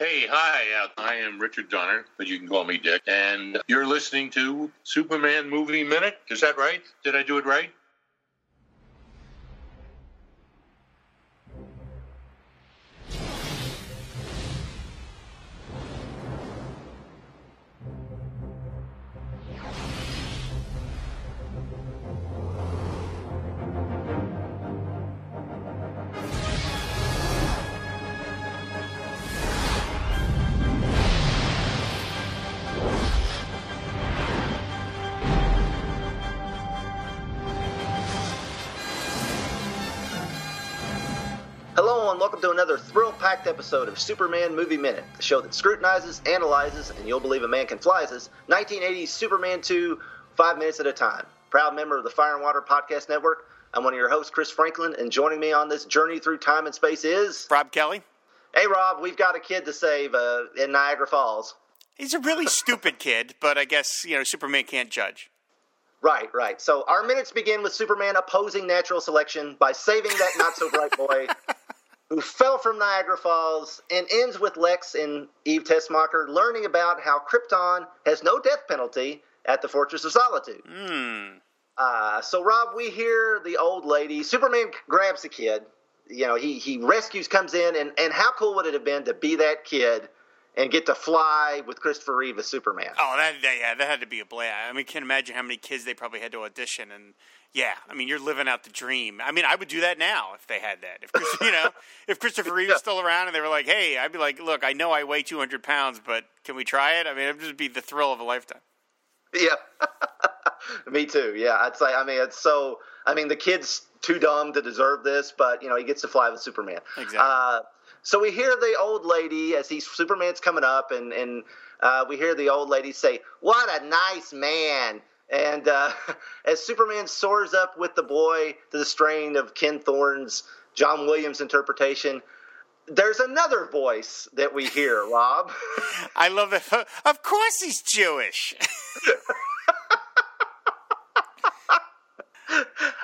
Hey, hi. Uh, I am Richard Donner, but you can call me Dick. And you're listening to Superman Movie Minute. Is that right? Did I do it right? And welcome to another thrill packed episode of Superman Movie Minute, the show that scrutinizes, analyzes, and you'll believe a man can fly. flies 1980s Superman 2, five minutes at a time. Proud member of the Fire and Water Podcast Network. I'm one of your hosts, Chris Franklin, and joining me on this journey through time and space is. Rob Kelly. Hey, Rob, we've got a kid to save uh, in Niagara Falls. He's a really stupid kid, but I guess, you know, Superman can't judge. Right, right. So our minutes begin with Superman opposing natural selection by saving that not so bright boy who fell from Niagara Falls, and ends with Lex and Eve Tessmacher learning about how Krypton has no death penalty at the Fortress of Solitude. Hmm. Uh, so, Rob, we hear the old lady. Superman grabs the kid. You know, he he rescues, comes in, and and how cool would it have been to be that kid and get to fly with Christopher Reeve as Superman? Oh, that, that yeah, that had to be a blast. I mean, can't imagine how many kids they probably had to audition, and yeah, I mean, you're living out the dream. I mean, I would do that now if they had that. If Chris, you know, if Christopher Reeve was still around and they were like, "Hey," I'd be like, "Look, I know I weigh 200 pounds, but can we try it?" I mean, it'd just be the thrill of a lifetime. Yeah, me too. Yeah, I'd say. I mean, it's so. I mean, the kid's too dumb to deserve this, but you know, he gets to fly with Superman. Exactly. Uh, so we hear the old lady as he's Superman's coming up, and and uh, we hear the old lady say, "What a nice man." And uh, as Superman soars up with the boy to the strain of Ken Thorne's John Williams interpretation, there's another voice that we hear, Rob. I love it. Of course he's Jewish.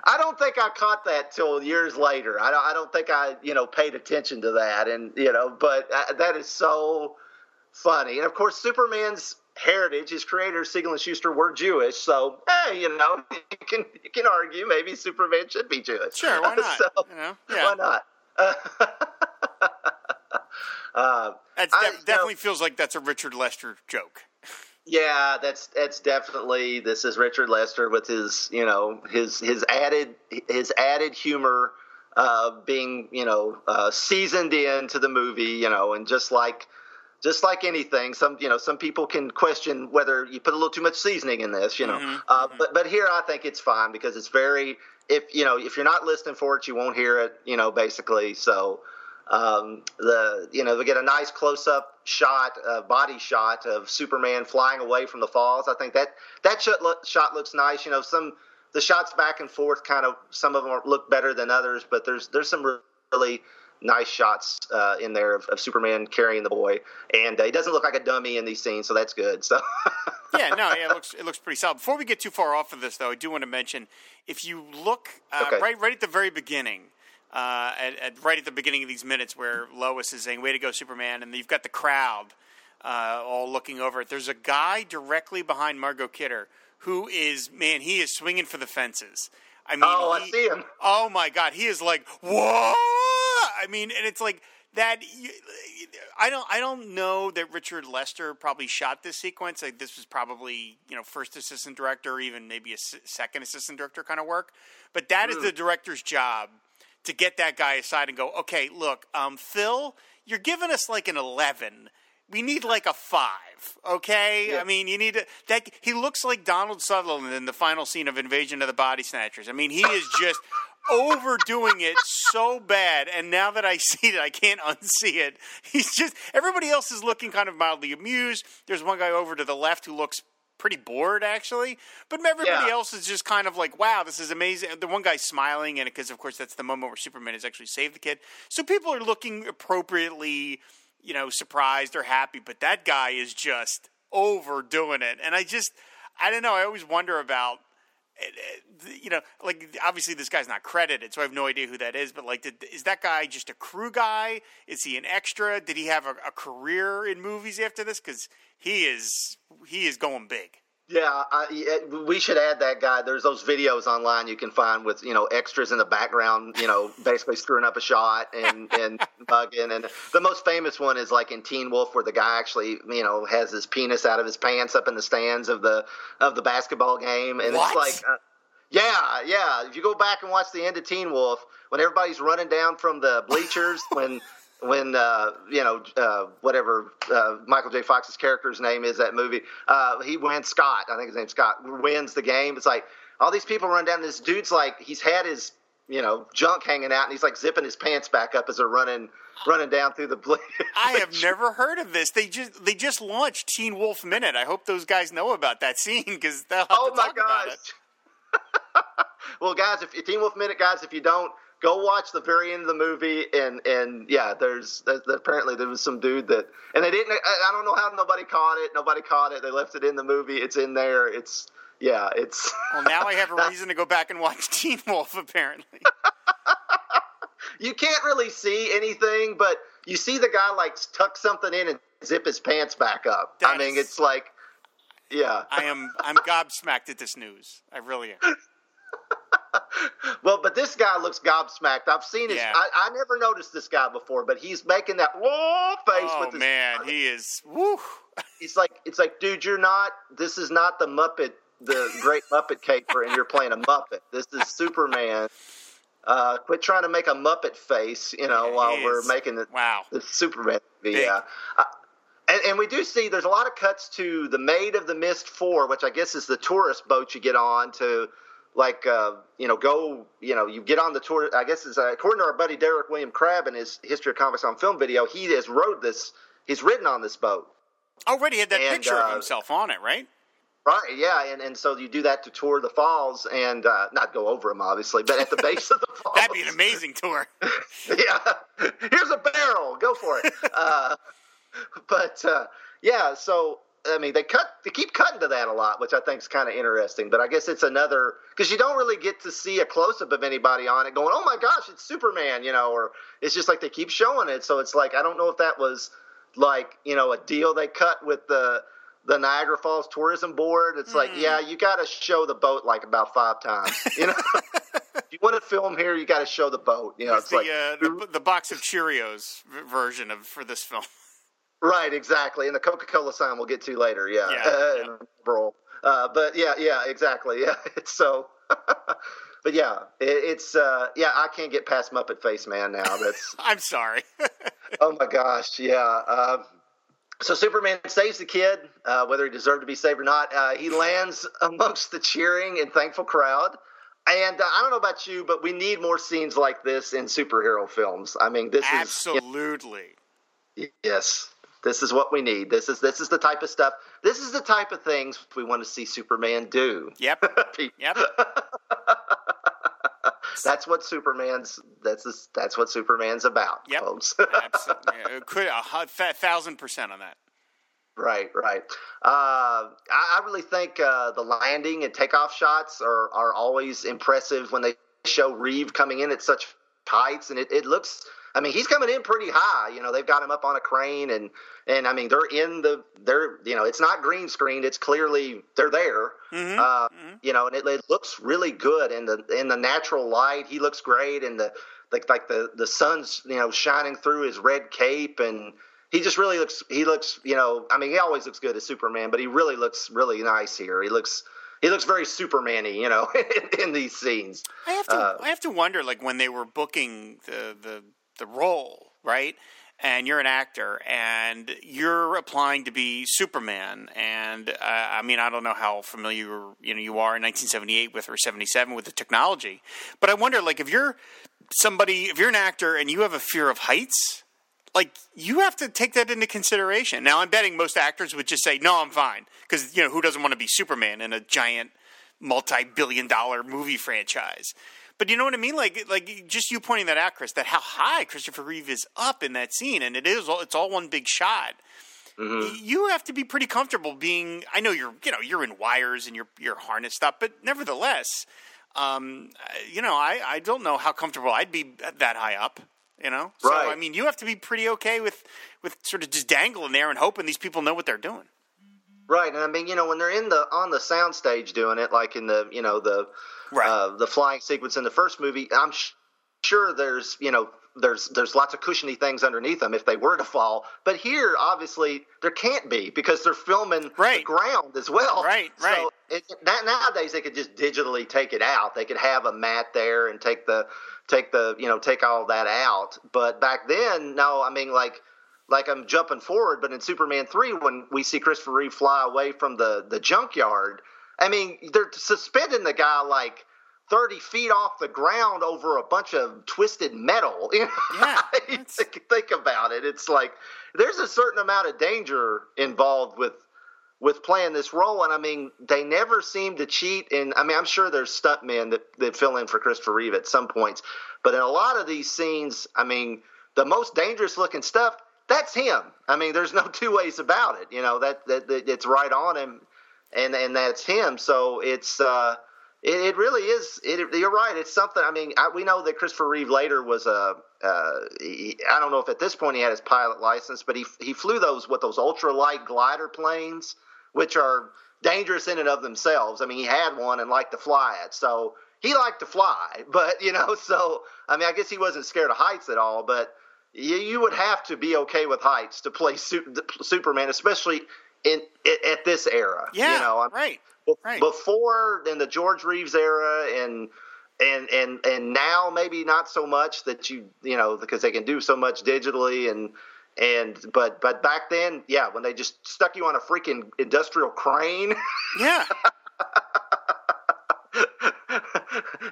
I don't think I caught that till years later. I don't, I don't think I, you know, paid attention to that, and you know, but uh, that is so funny. And of course, Superman's heritage, his creators, Siegel and Shuster, were Jewish. So, hey, you know, you can you can argue maybe Superman should be Jewish. Sure, why not? so, you know, yeah. Why not? uh, That's I- def- you know- definitely feels like that's a Richard Lester joke. Yeah, that's that's definitely this is Richard Lester with his you know his his added his added humor uh, being you know uh, seasoned into the movie you know and just like just like anything some you know some people can question whether you put a little too much seasoning in this you know Mhm, uh, but but here I think it's fine because it's very if you know if you're not listening for it you won't hear it you know basically so um, the you know we get a nice close up shot, uh, body shot of Superman flying away from the falls. I think that that shot, look, shot looks nice. You know, some the shots back and forth kind of some of them look better than others, but there's there's some really nice shots uh, in there of, of Superman carrying the boy, and uh, he doesn't look like a dummy in these scenes, so that's good. So yeah, no, yeah, it looks it looks pretty solid. Before we get too far off of this, though, I do want to mention if you look uh, Okay. right right at the very beginning, uh, at, at right at the beginning of these minutes where Lois is saying "Way to go, Superman," and you've got the crowd uh, all looking over it. There's a guy directly behind Margot Kidder who is man, he is swinging for the fences. I mean, Oh, I see him. Oh my God, he is like what? I mean, and it's like that. I don't. I don't know that Richard Lester probably shot this sequence. Like this was probably you know first assistant director, or even maybe a second assistant director kind of work. But that is the director's job to get that guy aside and go, okay, look, um, Phil, you're giving us like an eleven. We need like a five, okay? I mean, you need to, that. He looks like Donald Sutherland in the final scene of Invasion of the Body Snatchers. I mean, he is just overdoing it so bad. And now that I see it, I can't unsee it. He's just everybody else is looking kind of mildly amused. There's one guy over to the left who looks pretty bored actually, but everybody Yeah. else is just kind of like, "Wow, this is amazing." The one guy's smiling, and because of course that's the moment where Superman has actually saved the kid. So people are looking appropriately, you know, surprised or happy, but that guy is just overdoing it, and I just, I don't know. I always wonder about Eh, eh, you know, like obviously this guy's not credited, so I have no idea who that is. But like, did, is that guy just a crew guy? Is he an extra? Did he have a, a career in movies after this? Because he is he is going big. Yeah, I, we should add that guy. There's those videos online you can find with you know extras in the background, you know, basically screwing up a shot and and bugging. And the most famous one is like in Teen Wolf, where the guy actually you know has his penis out of his pants up in the stands of the of the basketball game, and what? it's like. Uh, yeah, yeah. If you go back and watch the end of Teen Wolf, when everybody's running down from the bleachers, when when uh, you know uh, whatever uh, Michael J. Fox's character's name is that movie, uh, he wins Scott. I think his name's Scott. Wins the game. It's like all these people run down. This dude's like he's had his you know junk hanging out, and he's like zipping his pants back up as they're running running down through the. I have never heard of this. They just they just launched Teen Wolf Minute. I hope those guys know about that scene because they'll have oh to my talk about gosh. it. well, guys, if Teen Wolf Minute, guys, if you don't go watch the very end of the movie and and yeah there's apparently there was some dude that and they didn't i don't know how nobody caught it nobody caught it they left it in the movie it's in there it's yeah it's well now i have a reason to go back and watch teen wolf apparently. You can't really see anything but you see the guy like tuck something in and zip his pants back up. That i mean is- it's like yeah. I am i'm gobsmacked at this news. I really am well, but this guy looks gobsmacked. I've seen his. Yeah. I, I never noticed this guy before, but he's making that whoa face oh with his. man he is woo It's like it's like, dude, you're not. This is not the Muppet, the Great Muppet Caper, and you're playing a Muppet. This is Superman. Uh, quit trying to make a Muppet face, you know, Yeah, while we're making the, wow the Superman movie. Yeah. Uh, and, and we do see there's a lot of cuts to the Maid of the Mist 4, which I guess is the tourist boat you get on to, like, uh, you know, go, you know, you get on the tour. I guess it's, uh, according to our buddy Derek William Crabb in his History of Comics on Film video, he has rode this, he's ridden on this boat. already had that And, picture uh, of himself on it right Right, yeah, and, and so you do that to tour the falls and uh, not go over them, obviously, but at the base of the falls. that'd be an amazing tour yeah, here's a barrel. Go for it. uh, but uh, yeah, so I mean, they cut, they keep cutting to that a lot, which I think is kind of interesting. But I guess it's another because you don't really get to see a close up of anybody on it going, "Oh my gosh, it's Superman," you know, or it's just like they keep showing it. So it's like I don't know if that was like you know a deal they cut with the the Niagara Falls Tourism Board. It's like, yeah, you got to show the boat like about five times, you know. if you want to film here, you got to show the boat. You know, It's it's the, like uh, the the box of Cheerios version of for this film. Right, exactly. And the Coca Cola sign we'll get to later. Yeah. Yeah, Uh, yeah. Bro. Uh, but yeah, yeah, exactly. Yeah. It's so. but yeah, it, it's uh, yeah. I can't get past Muppet Face Man now. That's I'm sorry. oh my gosh. Yeah. Uh, so Superman saves the kid, uh, whether he deserved to be saved or not. Uh, he lands amongst the cheering and thankful crowd. And uh, I don't know about you, but we need more scenes like this in superhero films. I mean, this is Absolutely. Yes. This is what we need. This is this is the type of stuff. This is the type of things we want to see Superman do. Yep. Yep. that's what Superman's that's that's what Superman's about, Yep. folks. Absolutely. Could a thousand percent on that. right, right. Uh, I, I really think uh, the landing and takeoff shots are are always impressive when they show Reeve coming in at such heights, and it, it looks. I mean, he's coming in pretty high. You know, they've got him up on a crane, and and I mean, they're in the they're you know, it's not green screened. It's clearly they're there. Mhm. Uh, You know, and it, it looks really good in the in the natural light. He looks great, and the like like the the sun's you know shining through his red cape, and he just really looks. He looks you know, I mean, he always looks good as Superman, but he really looks really nice here. He looks. He looks very Superman-y, you know, in, in these scenes. I have to Uh, I have to wonder like when they were booking the the the role, right? And you're an actor, and you're applying to be Superman. And uh, I mean, I don't know how familiar you know you are in 1978 with or 77 with the technology, but I wonder like if you're somebody, if you're an actor and you have a fear of heights, like you have to take that into consideration. Now, I'm betting most actors would just say, "No, I'm fine," because you know who doesn't want to be Superman in a giant, multi-billion-dollar movie franchise. But you know what I mean? Like, like just you pointing that out, Chris, that how high Christopher Reeve is up in that scene, and it is all, it's all one big shot. Mhm. you have to be pretty comfortable being. I know you're, you know, you're in wires and you're you're harnessed up, but nevertheless, um, you know, I I don't know how comfortable I'd be that high up. You know, so Right. I mean, you have to be pretty okay with with sort of just dangling there and hoping these people know what they're doing. Right, and I mean, you know, when they're in the on the soundstage doing it, like in the you know the Right. uh, the flying sequence in the first movie, I'm sh- sure there's you know there's there's lots of cushiony things underneath them if they were to fall. But here, obviously, there can't be because they're filming the ground as well. Right, right. So it, that nowadays they could just digitally take it out. They could have a mat there and take the take the you know take all that out. But back then, no, I mean like like I'm jumping forward, but in Superman three, when we see Christopher Reeve fly away from the the junkyard, I mean they're suspending the guy like thirty feet off the ground over a bunch of twisted metal. You know? Yeah, think, think about it. It's like there's a certain amount of danger involved with with playing this role, and I mean they never seem to cheat. And I mean I'm sure there's stuntmen that that fill in for Christopher Reeve at some points, but in a lot of these scenes, I mean the most dangerous looking stuff that's him. I mean, there's no two ways about it. You know that that, that it's right on him, and and that's him. So it's uh, it, it really is. It, you're right. It's something. I mean, I, we know that Christopher Reeve later was a. Uh, he, I don't know if at this point he had his pilot license, but he he flew those what those ultralight glider planes, which are dangerous in and of themselves. I mean, he had one and liked to fly it. So he liked to fly, but you know, so I mean, I guess he wasn't scared of heights at all, but you, you would have to be okay with heights to play Superman, especially in at, at this era. Yeah, you know, I'm- right. right. Before in the George Reeves era, and and and and now maybe not so much that you you know because they can do so much digitally and and but but back then, yeah, when they just stuck you on a freaking industrial crane. Yeah,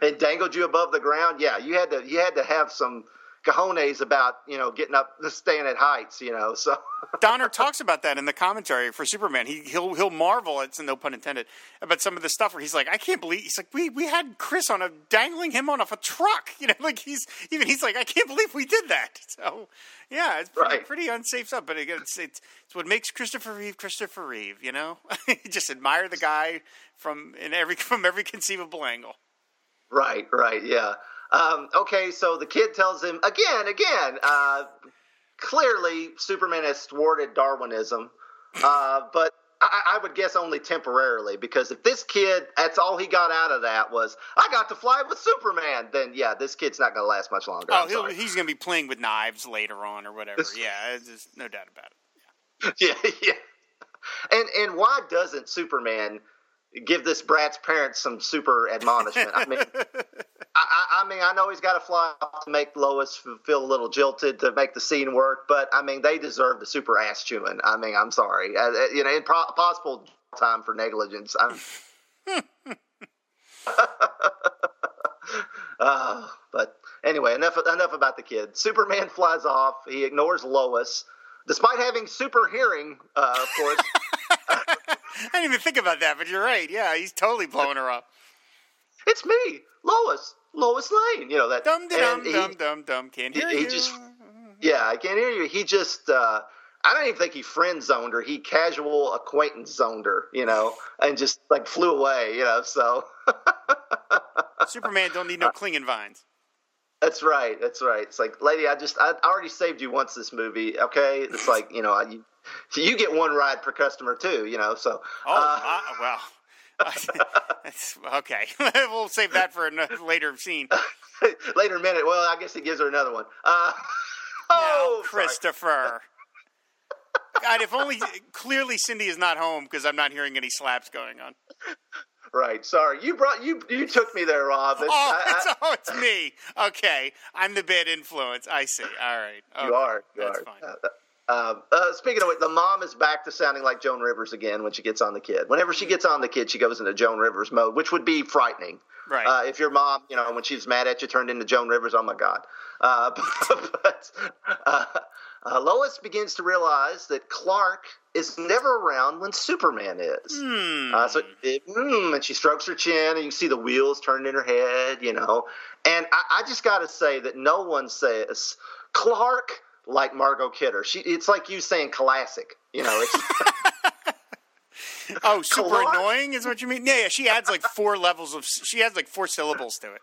and dangled you above the ground. Yeah, you had to you had to have some cojones about you know getting up, staying at heights. You know, so Donner talks about that in the commentary for Superman. He he'll he'll marvel. It's no pun intended about some of the stuff where he's like, I can't believe. He's like, we we had Chris on a dangling him on off a truck. You know, like he's even he's like, I can't believe we did that. So yeah, it's pretty, Right. pretty unsafe stuff. But again, it's, it's it's what makes Christopher Reeve Christopher Reeve. You know, just admire the guy from in every from every conceivable angle. right, right, yeah. Um, okay, so the kid tells him again, again. Uh, clearly, Superman has thwarted Darwinism, uh, but I, I would guess only temporarily because if this kid, that's all he got out of that was, I got to fly with Superman. Then yeah, this kid's not going to last much longer. Oh, he'll, he's going to be playing with knives later on or whatever. This- Yeah, there's no doubt about it. yeah, yeah. And and why doesn't Superman give this brat's parents some super admonishment? I mean, I, I, mean, I know he's got to fly off to make Lois feel a little jilted to make the scene work, but I mean, they deserve the super ass chewing. I mean, I'm sorry, uh, uh, you know, in pro- possible time for negligence. I'm, uh, but anyway, enough enough about the kid. Superman flies off. He ignores Lois, despite having super hearing, uh, of course. I didn't even think about that, but you're right. Yeah, he's totally blowing her up. it's me, Lois, Lois Lane. You know that. Dum dum he- dum dum dum. Can't hear he you. just- Yeah, I can't hear you. He just, uh, I don't even think he friend zoned her. He casual acquaintance zoned her, you know, and just like flew away, you know. So Superman don't need no clinging vines. that's right. That's right. It's like, lady, I just, I already saved you once this movie. Okay. It's like, you know, you, you get one ride per customer too, you know. So, Oh, uh, well. Okay, we'll save that for a later scene. later minute. Well, I guess he gives her another one. Uh, oh. Christopher. God, if only clearly Cindy is not home because I'm not hearing any slaps going on. Right. Sorry. You brought you you took me there, Rob. It's- Oh, I- I- it's, oh, it's me. Okay, I'm the bad influence. I see. All right. You are. You That's are. fine. Uh, uh, uh, speaking of it, the mom is back to sounding like Joan Rivers again when she gets on the kid. Whenever she gets on the kid, she goes into Joan Rivers mode, which would be frightening. Right. Uh, if your mom, you know, when she's mad at you, turned into Joan Rivers, oh my God. Uh, but uh, uh, Lois begins to realize that Clark is never around when Superman is. Uh, so, it, mm, and she strokes her chin, and you can see the wheels turning in her head, you know. And I, I just got to say that no one says, Clark, like Margot Kidder. She it's like you saying classic. You know, it's Oh, super annoying is what you mean? Yeah, yeah. She adds like four levels of. She adds like four syllables to it.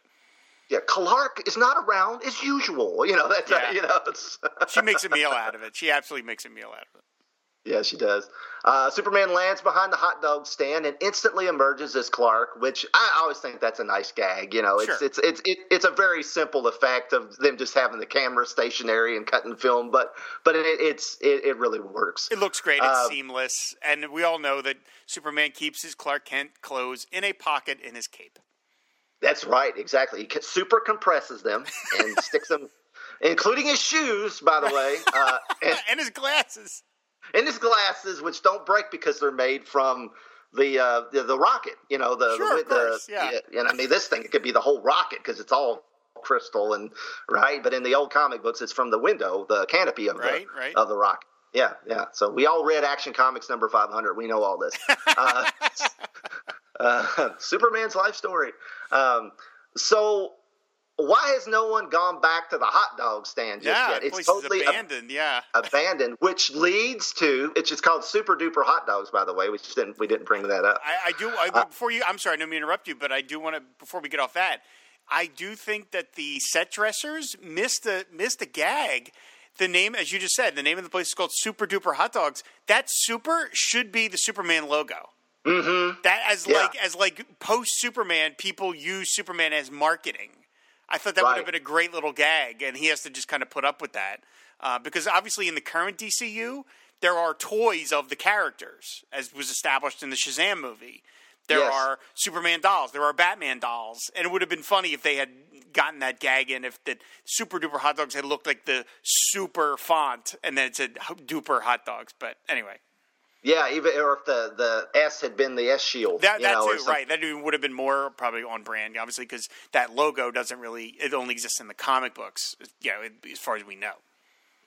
yeah. Clark is not around as usual. You know that's Yeah. you know. It's, She makes a meal out of it. She absolutely makes a meal out of it. Yeah, she does. Uh, Superman lands behind the hot dog stand and instantly emerges as Clark, which I always think that's a nice gag. You know, it's Sure. it's it's it, it's a very simple effect of them just having the camera stationary and cutting film, but but it, it's it, it really works. It looks great. It's Uh, seamless, and we all know that Superman keeps his Clark Kent clothes in a pocket in his cape. That's right, exactly. He super compresses them and sticks them, including his shoes, by the way, uh, and, and his glasses. And his glasses, which don't break because they're made from the uh, the, the rocket. You know, the Sure, the, course, yeah. And I mean, this thing it could be the whole rocket because it's all crystal and right. But in the old comic books, it's from the window, the canopy of Right, the right. of the rocket. Yeah, yeah. So we all read Action Comics number five hundred. We know all this. Uh, uh, Superman's life story. Um, so. Why has no one gone back to the hot dog stand just Yeah, yet? It's totally is ab- abandoned. yeah, abandoned, which leads to it's just called Super Duper Hot Dogs, by the way. We just didn't we didn't bring that up. I, I do. I, Uh, before you, I'm sorry, I didn't mean to interrupt you, but I do want to. Before we get off that, I do think that the set dressers missed a missed a gag. The name, as you just said, the name of the place is called Super Duper Hot Dogs. That super should be the Superman logo. Mm-hmm. That as Yeah. like as like post Superman, people use Superman as marketing. I thought that would have been a great little gag, and he has to just kind of put up with that uh, because obviously in the current DCU there are toys of the characters, as was established in the Shazam movie. There Yes. are Superman dolls, there are Batman dolls, and it would have been funny if they had gotten that gag in if the Super Duper Hot Dogs had looked like the super font and then it said Duper Hot Dogs. But anyway, Yeah, even or if the the S had been the S shield. that you that know, too, right? That would have been more probably on brand, obviously, because that logo doesn't really it only exists in the comic books, you know, as far as we know.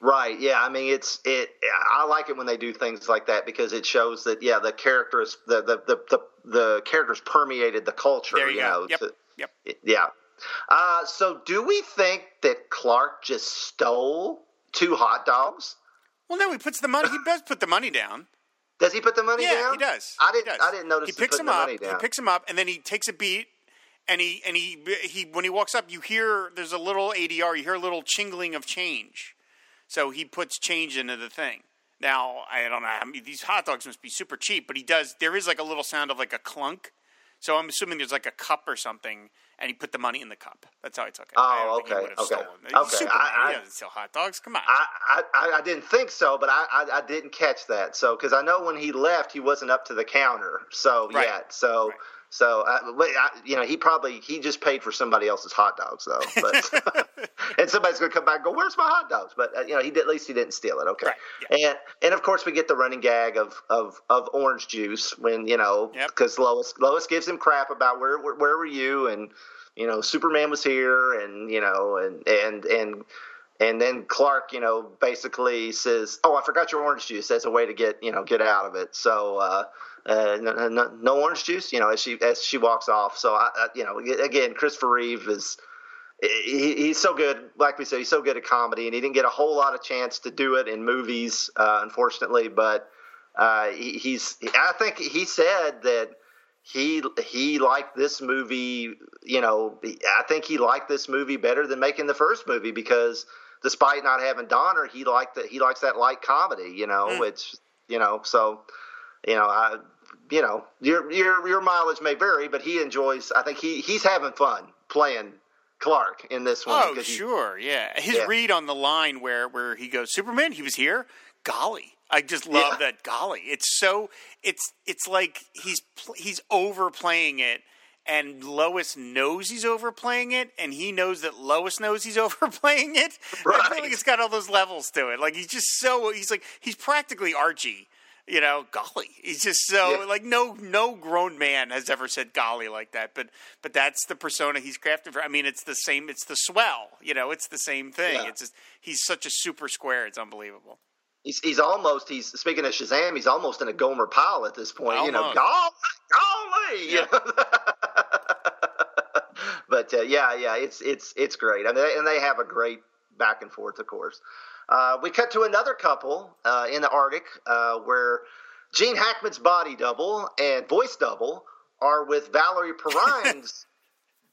Right. Yeah. I mean, it's it. I like it when they do things like that because it shows that yeah, the characters the the the the, the characters permeated the culture. There you go. know. Yep. Yep. yeah. Uh, so, do we think that Clark just stole two hot dogs? Well, no, he puts the money. He does put the money down. Does he put the money Yeah, down? he does. I didn't. does. I didn't notice He picks him the up. money down. He picks him up, and then he takes a beat, and he and he he when he walks up, you hear there's a little ADR. You hear a little chingling of change. So he puts change into the thing. Now I don't know. I mean, these hot dogs must be super cheap, but he does. There is like a little sound of like a clunk. So I'm assuming there's like a cup or something, and he put the money in the cup. That's how I took it. Oh, I don't oh, think he okay, would have okay, stolen. Okay. Superman. I- I- he doesn't sell hot dogs. Come on. I, I, I- I didn't think so, but I, I, I didn't catch that. So, because I know when he left, he wasn't up to the counter. So Right. yet, so Right. So uh, I, you know, he probably he just paid for somebody else's hot dogs though. But and somebody's going to come back and go, "Where's my hot dogs?" But uh, you know, he did, at least he didn't steal it. Okay. Right, And and of course we get the running gag of of, of orange juice when you know Yep. because Lois Lois gives him crap about where, where where were you and you know Superman was here and you know and and and and then Clark, you know, basically says, "Oh, I forgot your orange juice as a way to get, you know, get out of it." So, uh, uh, no, no, no orange juice, you know, as she as she walks off. So, I, I, you know, again, Christopher Reeve is he, he's so good. Like we said, he's so good at comedy, and he didn't get a whole lot of chance to do it in movies, uh, unfortunately. But uh, he, he's, I think he said that he he liked this movie. You know, I think he liked this movie better than making the first movie because despite not having Donner, he liked that he likes that light comedy. You know, which you know, so you know, I you know, your your your mileage may vary, but he enjoys. I think he he's having fun playing Clark in this one. Oh, he- sure, yeah. His Yeah. read on the line where where he goes, Superman, he was here. Golly, I just love Yeah. that. Golly, it's so it's it's like he's he's overplaying it, and Lois knows he's overplaying it, and he knows that Lois knows he's overplaying it. I feel like it's got all those levels to it. Like he's just so he's like he's practically Archie. You know, golly, he's just so Yeah. like no no grown man has ever said golly like that. But but that's the persona he's crafted for. I mean, it's the same. It's the swell. You know, it's the same thing. Yeah. It's just he's such a super square. It's unbelievable. He's, he's almost he's speaking of Shazam. He's almost in a Gomer Pyle at this point. You know, golly, golly. Yeah. but uh, yeah, yeah, it's it's it's great. I mean, and they have a great back and forth, of course. Uh, we cut to another couple uh, in the Arctic uh, where Gene Hackman's body double and voice double are with Valerie Perrine's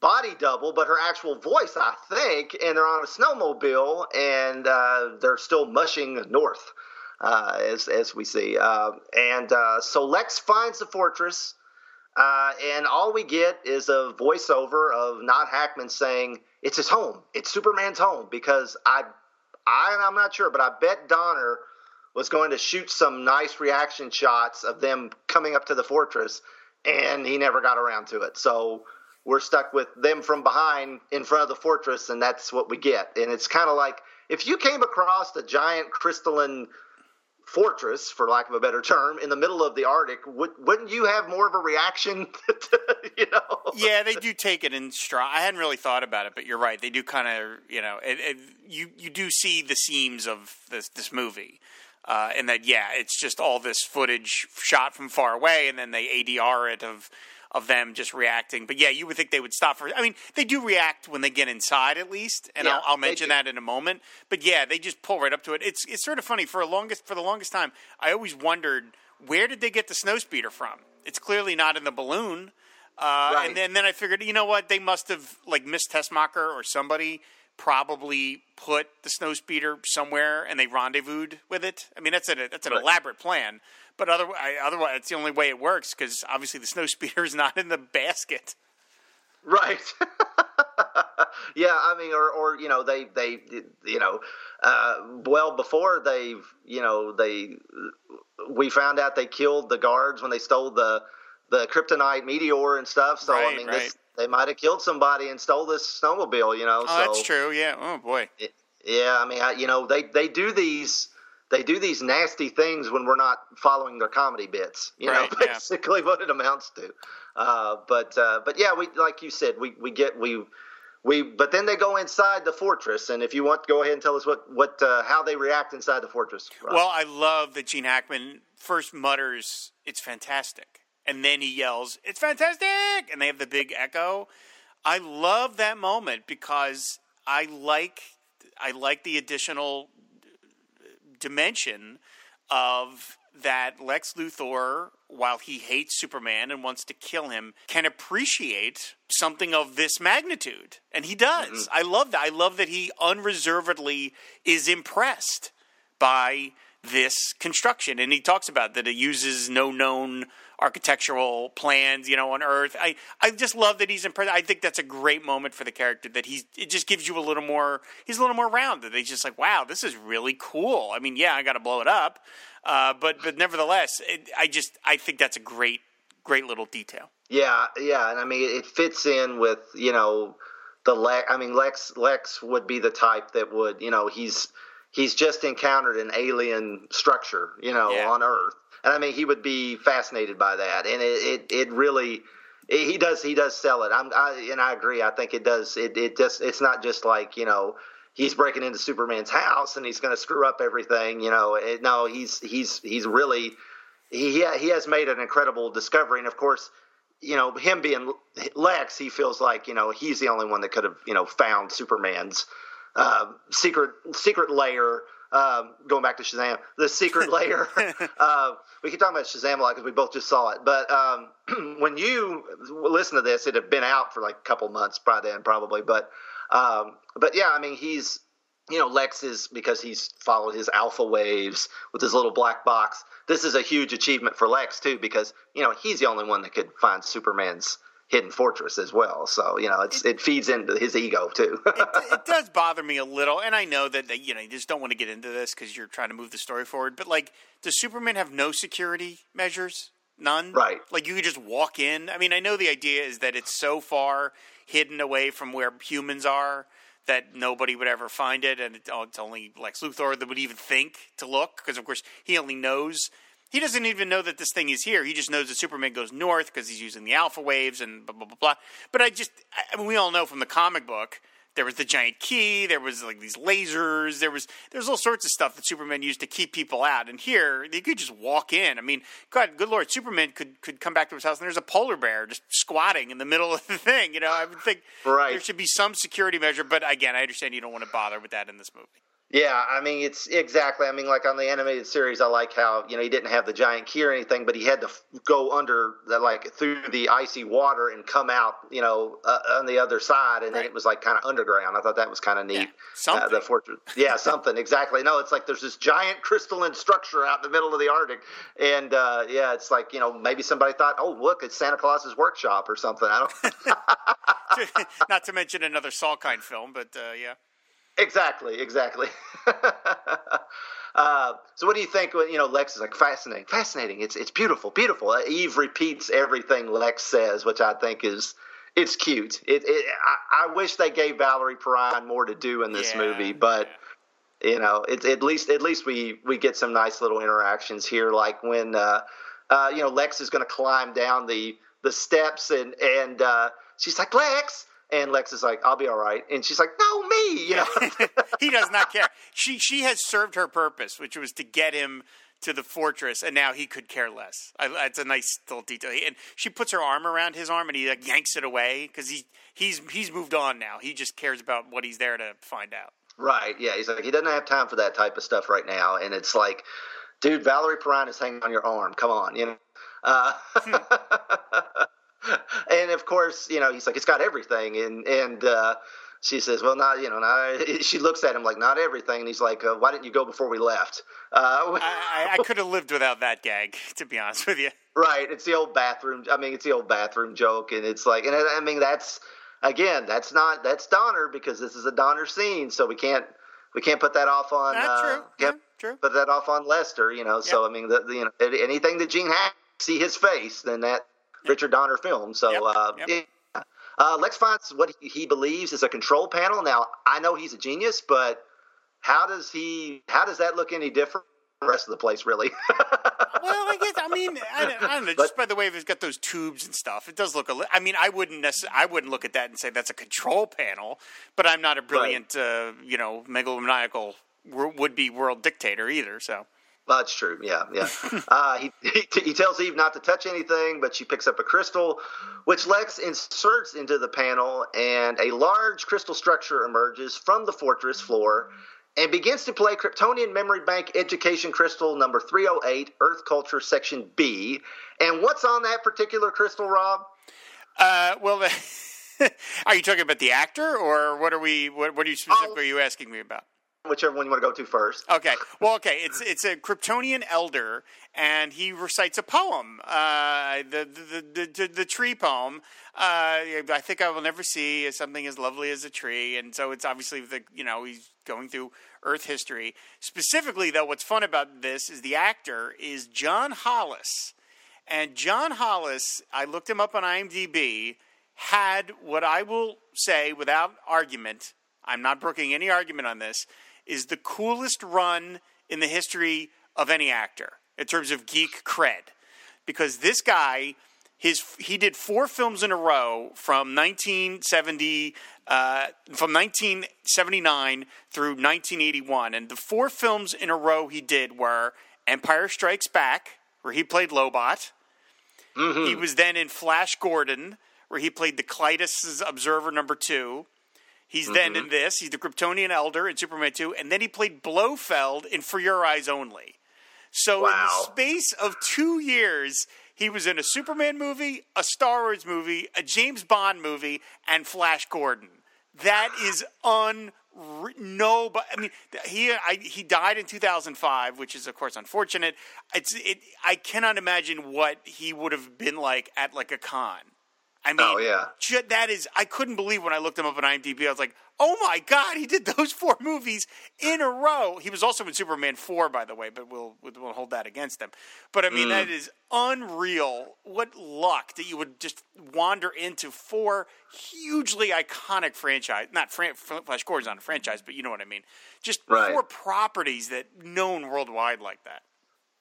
body double, but her actual voice, I think, and they're on a snowmobile and uh, they're still mushing north, uh, as as we see. Uh, and uh, so Lex finds the fortress, uh, and all we get is a voiceover of not Hackman saying it's his home, it's Superman's home, because I, I I'm not sure, but I bet Donner was going to shoot some nice reaction shots of them coming up to the fortress, and he never got around to it. So we're stuck with them from behind in front of the fortress, and that's what we get. And it's kind of like if you came across a giant crystalline fortress, for lack of a better term, in the middle of the Arctic, would, wouldn't you have more of a reaction? To, you know? Yeah, they do take it in stride. I hadn't really thought about it, but you're right. They do kind of, you know, it, it, you you do see the seams of this this movie. Uh, and that yeah, it's just all this footage shot from far away, and then they ADR it of of them just reacting. But yeah, you would think they would stop for. I mean, they do react when they get inside, at least, and Yeah, I'll, I'll mention that in a moment. But yeah, they just pull right up to it. It's it's sort of funny for a longest for the longest time. I always wondered where did they get the snow speeder from. It's clearly not in the balloon. Uh, Right. And then, then I figured, you know what? They must have like Miss Tessmacher or somebody probably put the snow speeder somewhere and they rendezvoused with it. I mean, that's a that's an Right. elaborate plan, but otherwise, otherwise, it's the only way it works because obviously the snow speeder is not in the basket. Right. yeah, I mean, or or you know, they they you know, uh, well before they've you know they we found out they killed the guards when they stole the the kryptonite meteor and stuff. So I mean, right. this they might have killed somebody and stole this snowmobile. You know, Oh, so that's true. Yeah. Oh boy. yeah, I mean, I, you know, they they do these. They do these nasty things when we're not following their comedy bits. You Right, know, yeah. basically what it amounts to. Uh, but uh, but yeah, we like you said, we we get we we. But then they go inside the fortress, and if you want, go ahead and tell us what what uh, how they react inside the fortress. Rob. Well, I love that Gene Hackman first mutters, "It's fantastic," and then he yells, "It's fantastic!" and they have the big echo. I love that moment because I like I like the additional dimension of that Lex Luthor, while he hates Superman and wants to kill him, can appreciate something of this magnitude. And he does. Mm-hmm. I love that. I love that he unreservedly is impressed by this construction. And he talks about that it uses no known architectural plans, you know, on Earth. I, I just love that he's impressed. I think that's a great moment for the character that he's it just gives you a little more he's a little more rounded. He's just like, wow, this is really cool. I mean, yeah, I gotta blow it up. Uh, but but nevertheless, it, I just I think that's a great great little detail. Yeah, yeah, and I mean it fits in with you know the Lex. I mean Lex Lex would be the type that would you know he's he's just encountered an alien structure you know Yeah. on Earth, and I mean he would be fascinated by that, and it it, it really. He does. He does sell it. I'm, I, and I agree. I think it does. It, it just. It's not just like you know, he's breaking into Superman's house and he's going to screw up everything. You know, it, no, he's he's he's really he he has made an incredible discovery, and of course, you know him being Lex, he feels like you know he's the only one that could have you know found Superman's uh, secret secret layer. Um, going back to Shazam, the secret layer. uh, we keep talking about Shazam a lot because we both just saw it. But um, when you listen to this, it had been out for like a couple months by then, probably. But um, but yeah, I mean, he's you know, Lex is because he's followed his alpha waves with his little black box. This is a huge achievement for Lex too, because you know he's the only one that could find Superman's hidden fortress as well. So you know, it's it feeds into his ego too. it, it does bother me a little, and I know that, that you know you just don't want to get into this because you're trying to move the story forward. But like, does Superman have no security measures? None. Right. Like you could just walk in. I mean, I know the idea is that it's so far hidden away from where humans are that nobody would ever find it, and it, oh, it's only Lex Luthor that would even think to look because, of course, he only knows. He doesn't even know that this thing is here. He just knows that Superman goes north because he's using the alpha waves and blah blah blah blah. But I just, I mean, we all know from the comic book there was the giant key. There was like these lasers. There was there's all sorts of stuff that Superman used to keep people out. And here they could just walk in. I mean, God, good Lord, Superman could could come back to his house and there's a polar bear just squatting in the middle of the thing. You know, I would think Right. there should be some security measure. But again, I understand you don't want to bother with that in this movie. Yeah, I mean it's exactly. I mean, like on the animated series, I like how you know he didn't have the giant key or anything, but he had to f- go under the, like through the icy water and come out, you know, uh, on the other side, and right. then it was like kind of underground. I thought that was kind of neat. Yeah, something. Uh, the fortress. Yeah, something exactly. No, it's like there's this giant crystalline structure out in the middle of the Arctic, and uh, yeah, it's like you know maybe somebody thought, oh look, it's Santa Claus's workshop or something. I don't. Not to mention another Salkind film, but uh, yeah. Exactly, exactly. uh, so, what do you think? When you know Lex is like fascinating, fascinating. It's it's beautiful, beautiful. Uh, Eve repeats everything Lex says, which I think is it's cute. It, it I, I, wish they gave Valerie Perrine more to do in this yeah, movie, but. Yeah. You know, it's at least at least we we get some nice little interactions here, like when uh, uh, you know Lex is going to climb down the the steps and and uh, she's like Lex, and Lex is like, "I'll be all right," and she's like, "No, me." You know? he does not care. She she has served her purpose, which was to get him to the fortress, and now he could care less. I, that's a nice little detail. And she puts her arm around his arm, and he like yanks it away because he he's he's moved on now. He just cares about what he's there to find out. Right? Yeah. He's like he doesn't have time for that type of stuff right now, and it's like, dude, Valerie Perrine is hanging on your arm. Come on, you know. Uh, hmm. and of course, you know, he's like, it's got everything, and and uh, she says, well, not you know, not. She looks at him like, not everything, and he's like, uh, why didn't you go before we left? Uh, I, I could have lived without that gag, to be honest with you. Right, it's the old bathroom. I mean, it's the old bathroom joke, and it's like, and I mean, that's again, that's not that's Donner because this is a Donner scene, so we can't we can't put that off on. That's uh, true. True. Put that off on Lester, you know. Yep. So I mean, the, the, you know, anything that Gene had see his face, then that Richard Donner film. So yep, uh, yep. Yeah. Uh, Lex finds what he believes is a control panel. Now I know he's a genius, but how does he? How does that look any different? The rest of the place, really. well, I guess I mean I don't, I don't know. Just by the way, it's got those tubes and stuff. It does look a. Li- I mean, I wouldn't necessarily. I wouldn't look at that and say that's a control panel. But I'm not a brilliant, right. uh, you know, megalomaniacal would be world dictator either. So that's true. Yeah, yeah. uh, he, he, he tells Eve not to touch anything, but she picks up a crystal, which Lex inserts into the panel, and a large crystal structure emerges from the fortress floor and begins to play Kryptonian Memory Bank Education Crystal number 308, Earth Culture Section B. And what's on that particular crystal, Rob? Uh, well, are you talking about the actor, or what are we? What, what are you specifically oh. are you asking me about? Whichever one you want to go to first. Okay. Well, okay. It's it's a Kryptonian elder, and he recites a poem, uh, the, the, the the the tree poem. Uh, I think I will never see something as lovely as a tree, and so it's obviously the you know he's going through Earth history. Specifically, though, what's fun about this is the actor is John Hollis, and John Hollis. I looked him up on IMDb. Had what I will say without argument. I'm not brooking any argument on this is the coolest run in the history of any actor in terms of geek cred. Because this guy, his he did four films in a row from 1970 uh, from 1979 through 1981, and the four films in a row he did were Empire Strikes Back, where he played Lobot. Mm-hmm. He was then in Flash Gordon, where he played the Klytus Observer number two. He's mm-hmm. then in this. He's the Kryptonian Elder in Superman 2, and then he played Blofeld in For Your Eyes Only. So wow. in the space of two years, he was in a Superman movie, a Star Wars movie, a James Bond movie, and Flash Gordon. That is un no, but I mean, he I, he died in 2005, which is of course unfortunate. It's it. I cannot imagine what he would have been like at like a con. I mean, oh, yeah. that is, I couldn't believe when I looked him up on IMDb. I was like, oh my God, he did those four movies in a row. He was also in Superman 4, by the way, but we'll, we'll hold that against him. But I mean, mm. that is unreal. What luck that you would just wander into four hugely iconic franchise. Not Fran- Flash Gordon's not a franchise, but you know what I mean. Just right. four properties that known worldwide like that.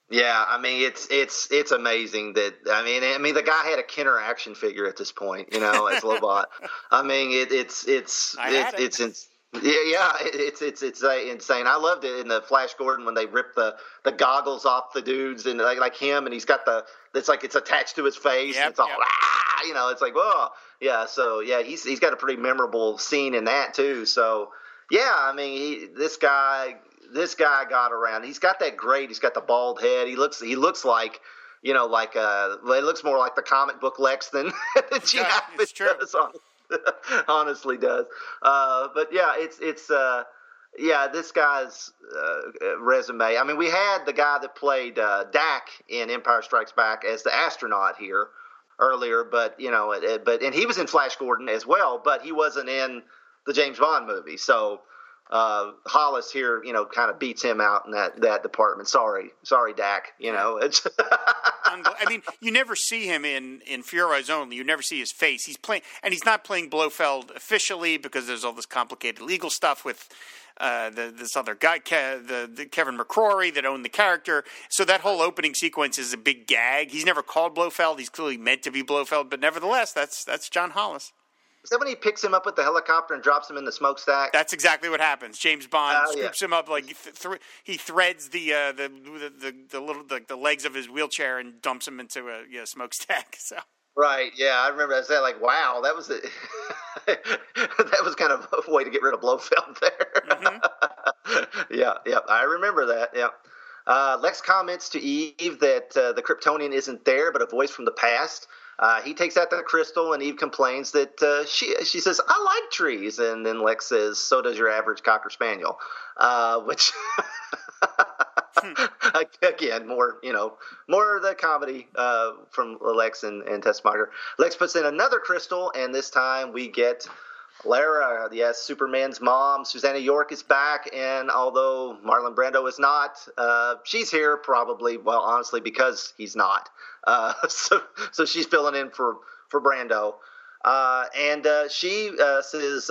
Yeah, I mean it's it's it's amazing that I mean I mean the guy had a Kenner action figure at this point, you know, as Lobot. I mean it, it's it's it, it. it's it's yeah, yeah, it's it's it's uh, insane. I loved it in the Flash Gordon when they ripped the, the goggles off the dudes and like like him, and he's got the it's like it's attached to his face. Yep, and it's all yep. ah, you know. It's like whoa, yeah. So yeah, he's he's got a pretty memorable scene in that too. So Yeah, I mean, he, this guy, this guy got around. He's got that great. He's got the bald head. He looks, he looks like, you know, like uh, it looks more like the comic book Lex than, than Gene it's true. does. Honestly, does. Uh, but yeah, it's it's. Uh, yeah, this guy's uh, resume. I mean, we had the guy that played uh, Dak in Empire Strikes Back as the astronaut here earlier, but you know, it, but and he was in Flash Gordon as well, but he wasn't in the James Bond movie. So uh, Hollis here, you know, kind of beats him out in that that department. Sorry, sorry, Dak. You know, it's. I mean, you never see him in in For Your Eyes Only. You never see his face. He's playing, and he's not playing Blofeld officially because there's all this complicated legal stuff with uh, the, this other guy, Ke- the, the, Kevin McClory, that owned the character. So that whole opening sequence is a big gag. He's never called Blofeld. He's clearly meant to be Blofeld, but nevertheless, that's that's John Hollis. Is that when he picks him up with the helicopter and drops him in the smokestack? That's exactly what happens. James Bond uh, scoops yeah. him up like th- th- he threads the, uh, the, the, the the little the, the, legs of his wheelchair and dumps him into a you know, smokestack. So Right. Yeah, I remember. I said like, "Wow, that was a, that was kind of a way to get rid of Blofeld there." Mm-hmm. yeah, yeah, I remember that. Yeah. Uh, Lex comments to Eve that uh, the Kryptonian isn't there, but a voice from the past. Uh, he takes out the crystal, and Eve complains that uh, she she says, "I like trees," and then Lex says, "So does your average cocker spaniel," uh, which again, more you know, more of the comedy uh, from Lex and, and Tessmacher. Lex puts in another crystal, and this time we get Lara. Yes, Superman's mom, Susannah York, is back, and although Marlon Brando is not, uh, she's here probably. Well, honestly, because he's not. Uh, so, so she's filling in for for Brando, uh, and uh, she uh, says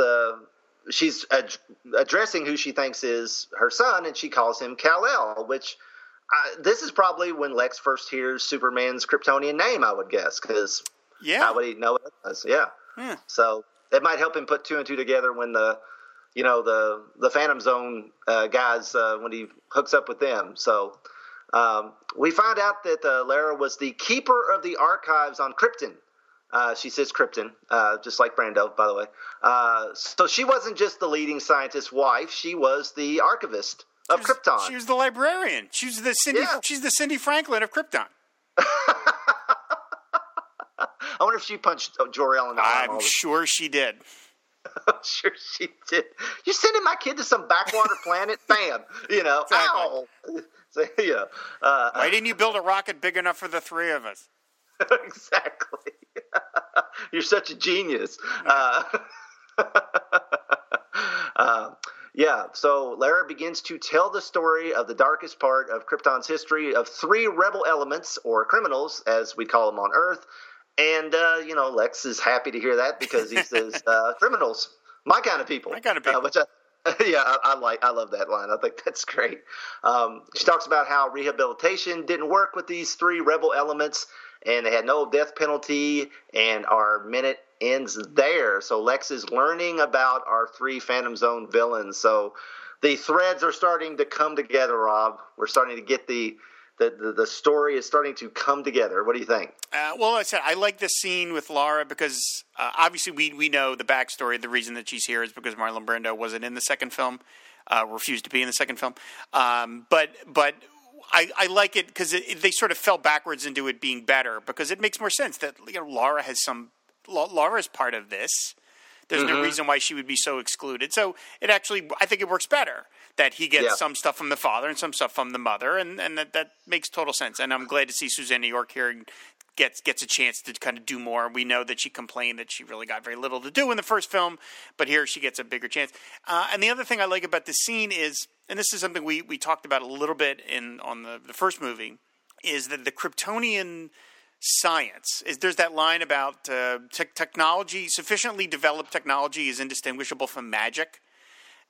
she's ad- addressing who she thinks is her son, and she calls him Kal El, which uh, this is probably when Lex first hears Superman's Kryptonian name, I would guess, because yeah, how would he know it was? Yeah. yeah. So it might help him put two and two together when the, you know, the the Phantom Zone uh, guys uh, when he hooks up with them. So um, we find out that uh, Lara was the keeper of the archives on Krypton uh, she says Krypton, uh, just like Brando, by the way. Uh, so she wasn't just the leading scientist's wife; she was the archivist of she was, Krypton. She was the librarian. She was the Cindy. Yeah. She's the Cindy Franklin of Krypton. I wonder if she punched Jor-El in the arm. I'm sure she did. sure she did. You're sending my kid to some backwater planet? Bam! You know, exactly. ow! Uh, Why didn't you build a rocket big enough for the three of us? exactly. You're such a genius. Uh, uh, yeah, so Lara begins to tell the story of the darkest part of Krypton's history of three rebel elements, or criminals, as we call them on Earth. And, uh, you know, Lex is happy to hear that because he says, uh, criminals, my kind of people. My kind of uh, which I, yeah, I, I, like. I love that line. I think that's great. Um, she talks about how rehabilitation didn't work with these three rebel elements, and they had no death penalty, and our minute ends there. So Lex is learning about our three Phantom Zone villains. So the threads are starting to come together, Rob. We're starting to get the the, the, the story is starting to come together. What do you think? Uh, well, I said I like this scene with Lara because uh, obviously we we know the backstory. The reason that she's here is because Marlon Brando wasn't in the second film, uh, refused to be in the second film. Um, but but I, I like it because they sort of fell backwards into it being better because it makes more sense that you know Laura has some Laura's part of this. There's mm-hmm. no reason why she would be so excluded. So it actually, I think it works better that he gets yeah. some stuff from the father and some stuff from the mother, and, and that, that makes total sense. And I'm glad to see Susannah York here and gets gets a chance to kind of do more. We know that she complained that she really got very little to do in the first film, but here she gets a bigger chance. Uh, and the other thing I like about this scene is and this is something we, we talked about a little bit in on the, the first movie, is that the Kryptonian science is there's that line about uh, te- technology sufficiently developed technology is indistinguishable from magic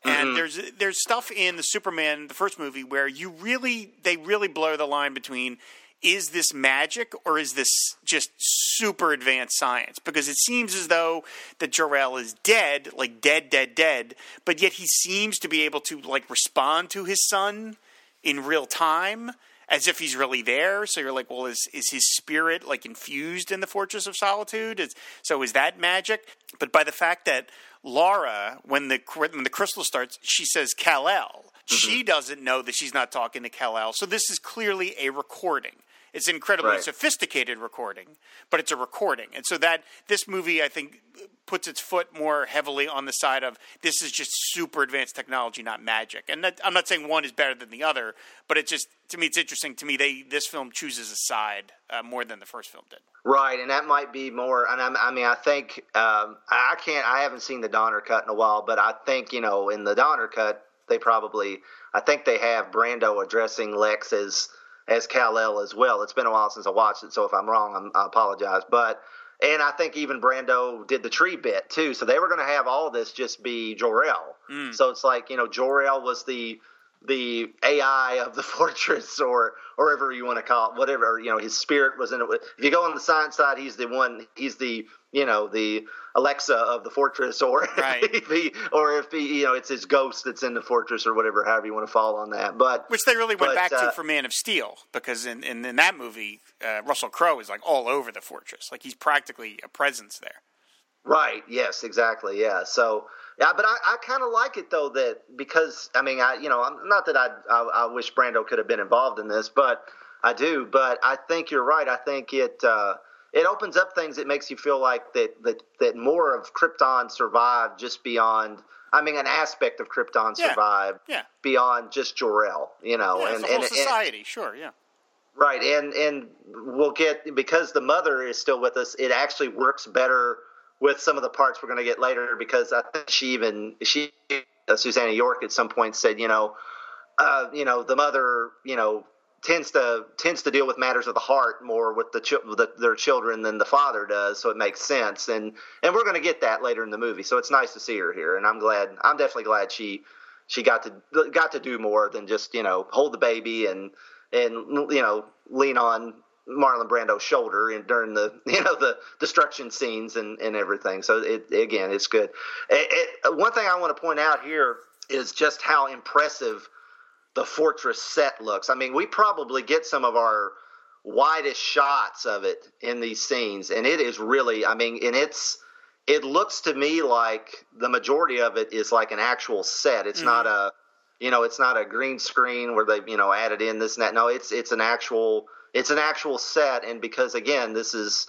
and mm-hmm. there's there's stuff in the Superman the first movie where you really they really blur the line between is this magic or is this just super advanced science? Because it seems as though that Jor-El is dead, like dead, dead, dead, but yet he seems to be able to like respond to his son in real time. As if he's really there. So you're like, well, is is his spirit like infused in the Fortress of Solitude? Is, so is that magic? But by the fact that Laura, when the when the crystal starts, she says Kal El. Mm-hmm. She doesn't know that she's not talking to Kal El. So this is clearly a recording. It's an incredibly right. sophisticated recording, but it's a recording. And so that this movie, I think, puts its foot more heavily on the side of this is just super advanced technology, not magic. And that, I'm not saying one is better than the other, but it just to me it's interesting. To me, they this film chooses a side uh, more than the first film did. Right, and that might be more. And I, I mean, I think um, I can't. I haven't seen the Donner cut in a while, but I think you know in the Donner cut they probably. I think they have Brando addressing Lex as as Kal El as well. It's been a while since I watched it, so if I'm wrong, I'm, I apologize. But and I think even Brando did the tree bit too. So they were going to have all this just be Jor El. Mm. So it's like you know Jor El was the the AI of the fortress, or or whatever you want to call it, whatever you know. His spirit was in it. If you go on the science side, he's the one. He's the you know the Alexa of the fortress, or right. if he, or if he, you know it's his ghost that's in the fortress, or whatever. However you want to fall on that, but which they really went but, back uh, to for Man of Steel, because in in, in that movie, uh, Russell Crowe is like all over the fortress, like he's practically a presence there. Right. Yes. Exactly. Yeah. So yeah, but I, I kind of like it though that because I mean I you know I'm not that I, I, I wish Brando could have been involved in this, but I do. But I think you're right. I think it. Uh, it opens up things. It makes you feel like that that that more of Krypton survived just beyond. I mean, an aspect of Krypton survived yeah, yeah. beyond just Jor El. You know, yeah, and, and society, and, sure, yeah. Right, and and we'll get because the mother is still with us. It actually works better with some of the parts we're going to get later because I think she even she uh, Susannah York at some point said, you know, uh, you know, the mother, you know, tends to tends to deal with matters of the heart more with the, the, their children than the father does, so it makes sense. And and we're going to get that later in the movie, so it's nice to see her here, and I'm glad. I'm definitely glad she she got to got to do more than just you know hold the baby and and you know lean on Marlon Brando's shoulder and during the you know the destruction scenes and, and everything. So it again, it's good. It, it, one thing I want to point out here is just how impressive the fortress set looks. I mean, we probably get some of our widest shots of it in these scenes, and it is really. I mean, and it's it looks to me like the majority of it is like an actual set. It's mm-hmm. not a you know, it's not a green screen where they you know added in this and that. No, it's it's an actual it's an actual set, and because again, this is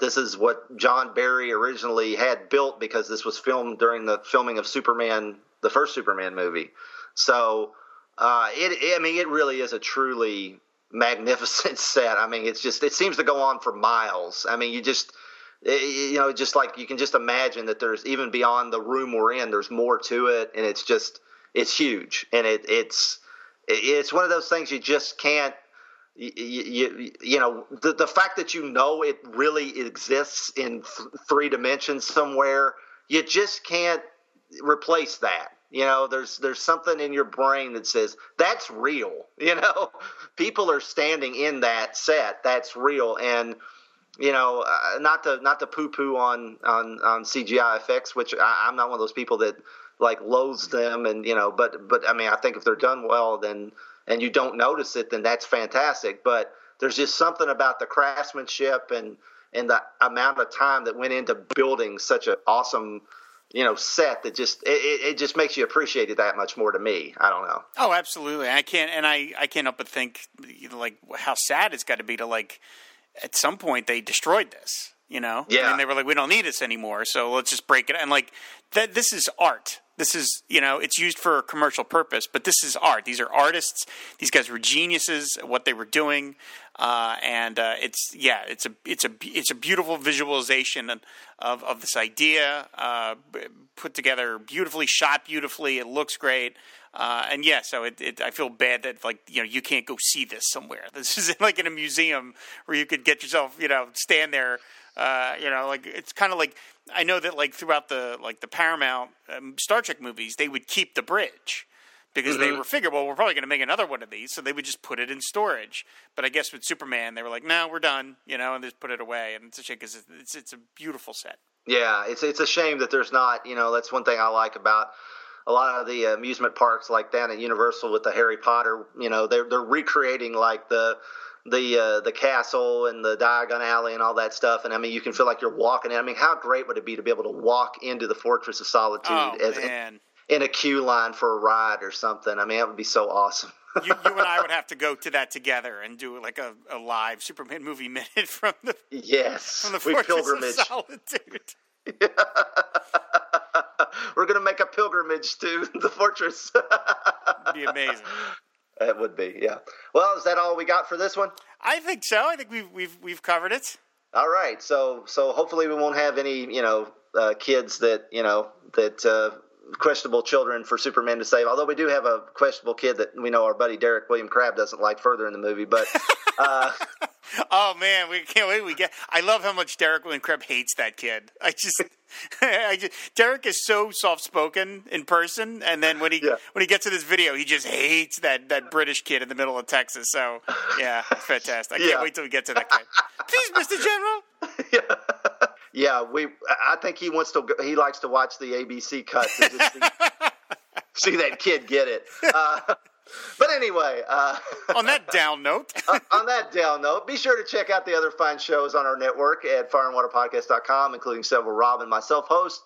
this is what John Barry originally had built because this was filmed during the filming of Superman, the first Superman movie. So uh, it, I mean, it really is a truly magnificent set. I mean, it's just it seems to go on for miles. I mean, you just you know, just like you can just imagine that there's even beyond the room we're in, there's more to it, and it's just it's huge, and it it's it's one of those things you just can't you, you, you know the, the fact that you know it really exists in th- three dimensions somewhere you just can't replace that you know there's there's something in your brain that says that's real you know people are standing in that set that's real and you know uh, not to not to poo poo on on on CGI effects which I, I'm not one of those people that like loathes them and you know but but I mean I think if they're done well then and you don't notice it, then that's fantastic. But there's just something about the craftsmanship and and the amount of time that went into building such an awesome you know set that just it, it just makes you appreciate it that much more to me. I don't know. Oh absolutely. I can't and i i can't help but think you know, like how sad it's got to be to like at some point they destroyed this you know? Yeah. and they were like we don't need this anymore so let's just break it and like that this is art this is you know it's used for a commercial purpose but this is art. These are artists. These guys were geniuses at what they were doing. Uh, and uh, it's yeah it's a it's a it's a beautiful visualization of of this idea uh, put together beautifully shot beautifully. It looks great. Uh, and yeah, so it, it, I feel bad that like you know you can't go see this somewhere. This is like in a museum where you could get yourself you know stand there. Uh, you know, like it's kind of like I know that like throughout the like the Paramount um, Star Trek movies, they would keep the bridge because mm-hmm. they were figured, well, we're probably going to make another one of these, so they would just put it in storage. But I guess with Superman, they were like, no, we're done, you know, and just put it away. And it's a shame because it's, it's, it's a beautiful set. Yeah, it's it's a shame that there's not, you know, that's one thing I like about a lot of the amusement parks, like down at Universal with the Harry Potter, you know, they're they're recreating like the the uh, the castle and the Diagon Alley and all that stuff. And I mean, you can feel like you're walking in. I mean, how great would it be to be able to walk into the Fortress of Solitude Oh as in, in a queue line for a ride or something? I mean, that would be so awesome. you, you and I would have to go to that together and do like a, a live Superman movie minute from the yes, from the Fortress pilgrimage. of Solitude. We're gonna make a pilgrimage to the fortress. Be amazing. It would be, yeah. Well, is that all we got for this one? I think so. I think we've we've we've covered it. All right, so so hopefully we won't have any you know uh, kids that you know that uh, questionable children for Superman to save. Although we do have a questionable kid that we know our buddy Derek William Crabb doesn't like further in the movie, but uh, Oh man, we can't wait. We get. I love how much Derek Krebs hates that kid. I just, I just. Derek is so soft spoken in person, and then when he Yeah. when he gets to this video, he just hates that that British kid in the middle of Texas. So yeah, fantastic. I can't Yeah. wait till we get to that kid. Please, Mister General. yeah, we. I think he wants to. go- He likes to watch the ABC cut to just see, see that kid get it. Uh, but anyway. Uh, On that down note, on that down note, be sure to check out the other fine shows on our network at fireandwaterpodcast.com, including several Rob and myself hosts.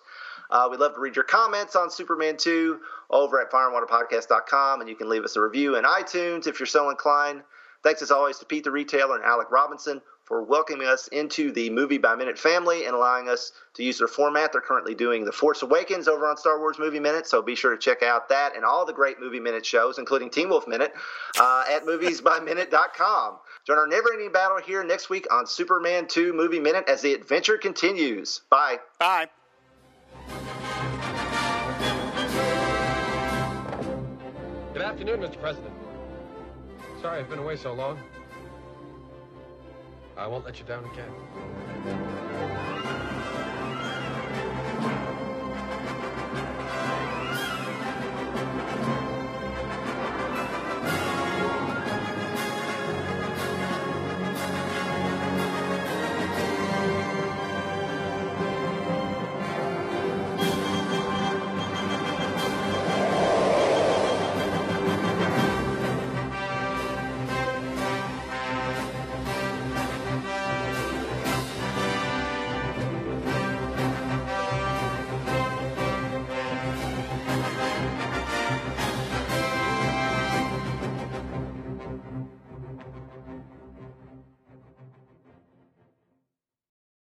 Uh, we'd love to read your comments on Superman 2 over at fireandwaterpodcast.com, and you can leave us a review in iTunes if you're so inclined. Thanks as always to Pete the Retailer and Alex Robinson for welcoming us into the Movie by Minute family and allowing us to use their format. They're currently doing The Force Awakens over on Star Wars Movie Minute, so be sure to check out that and all the great Movie Minute shows, including Teen Wolf Minute, uh, at moviesbyminute.com. Join our never ending battle here next week on Superman 2 Movie Minute as the adventure continues. Bye. bye. Good afternoon, Mr. President. Sorry I've been away so long. I won't let you down again.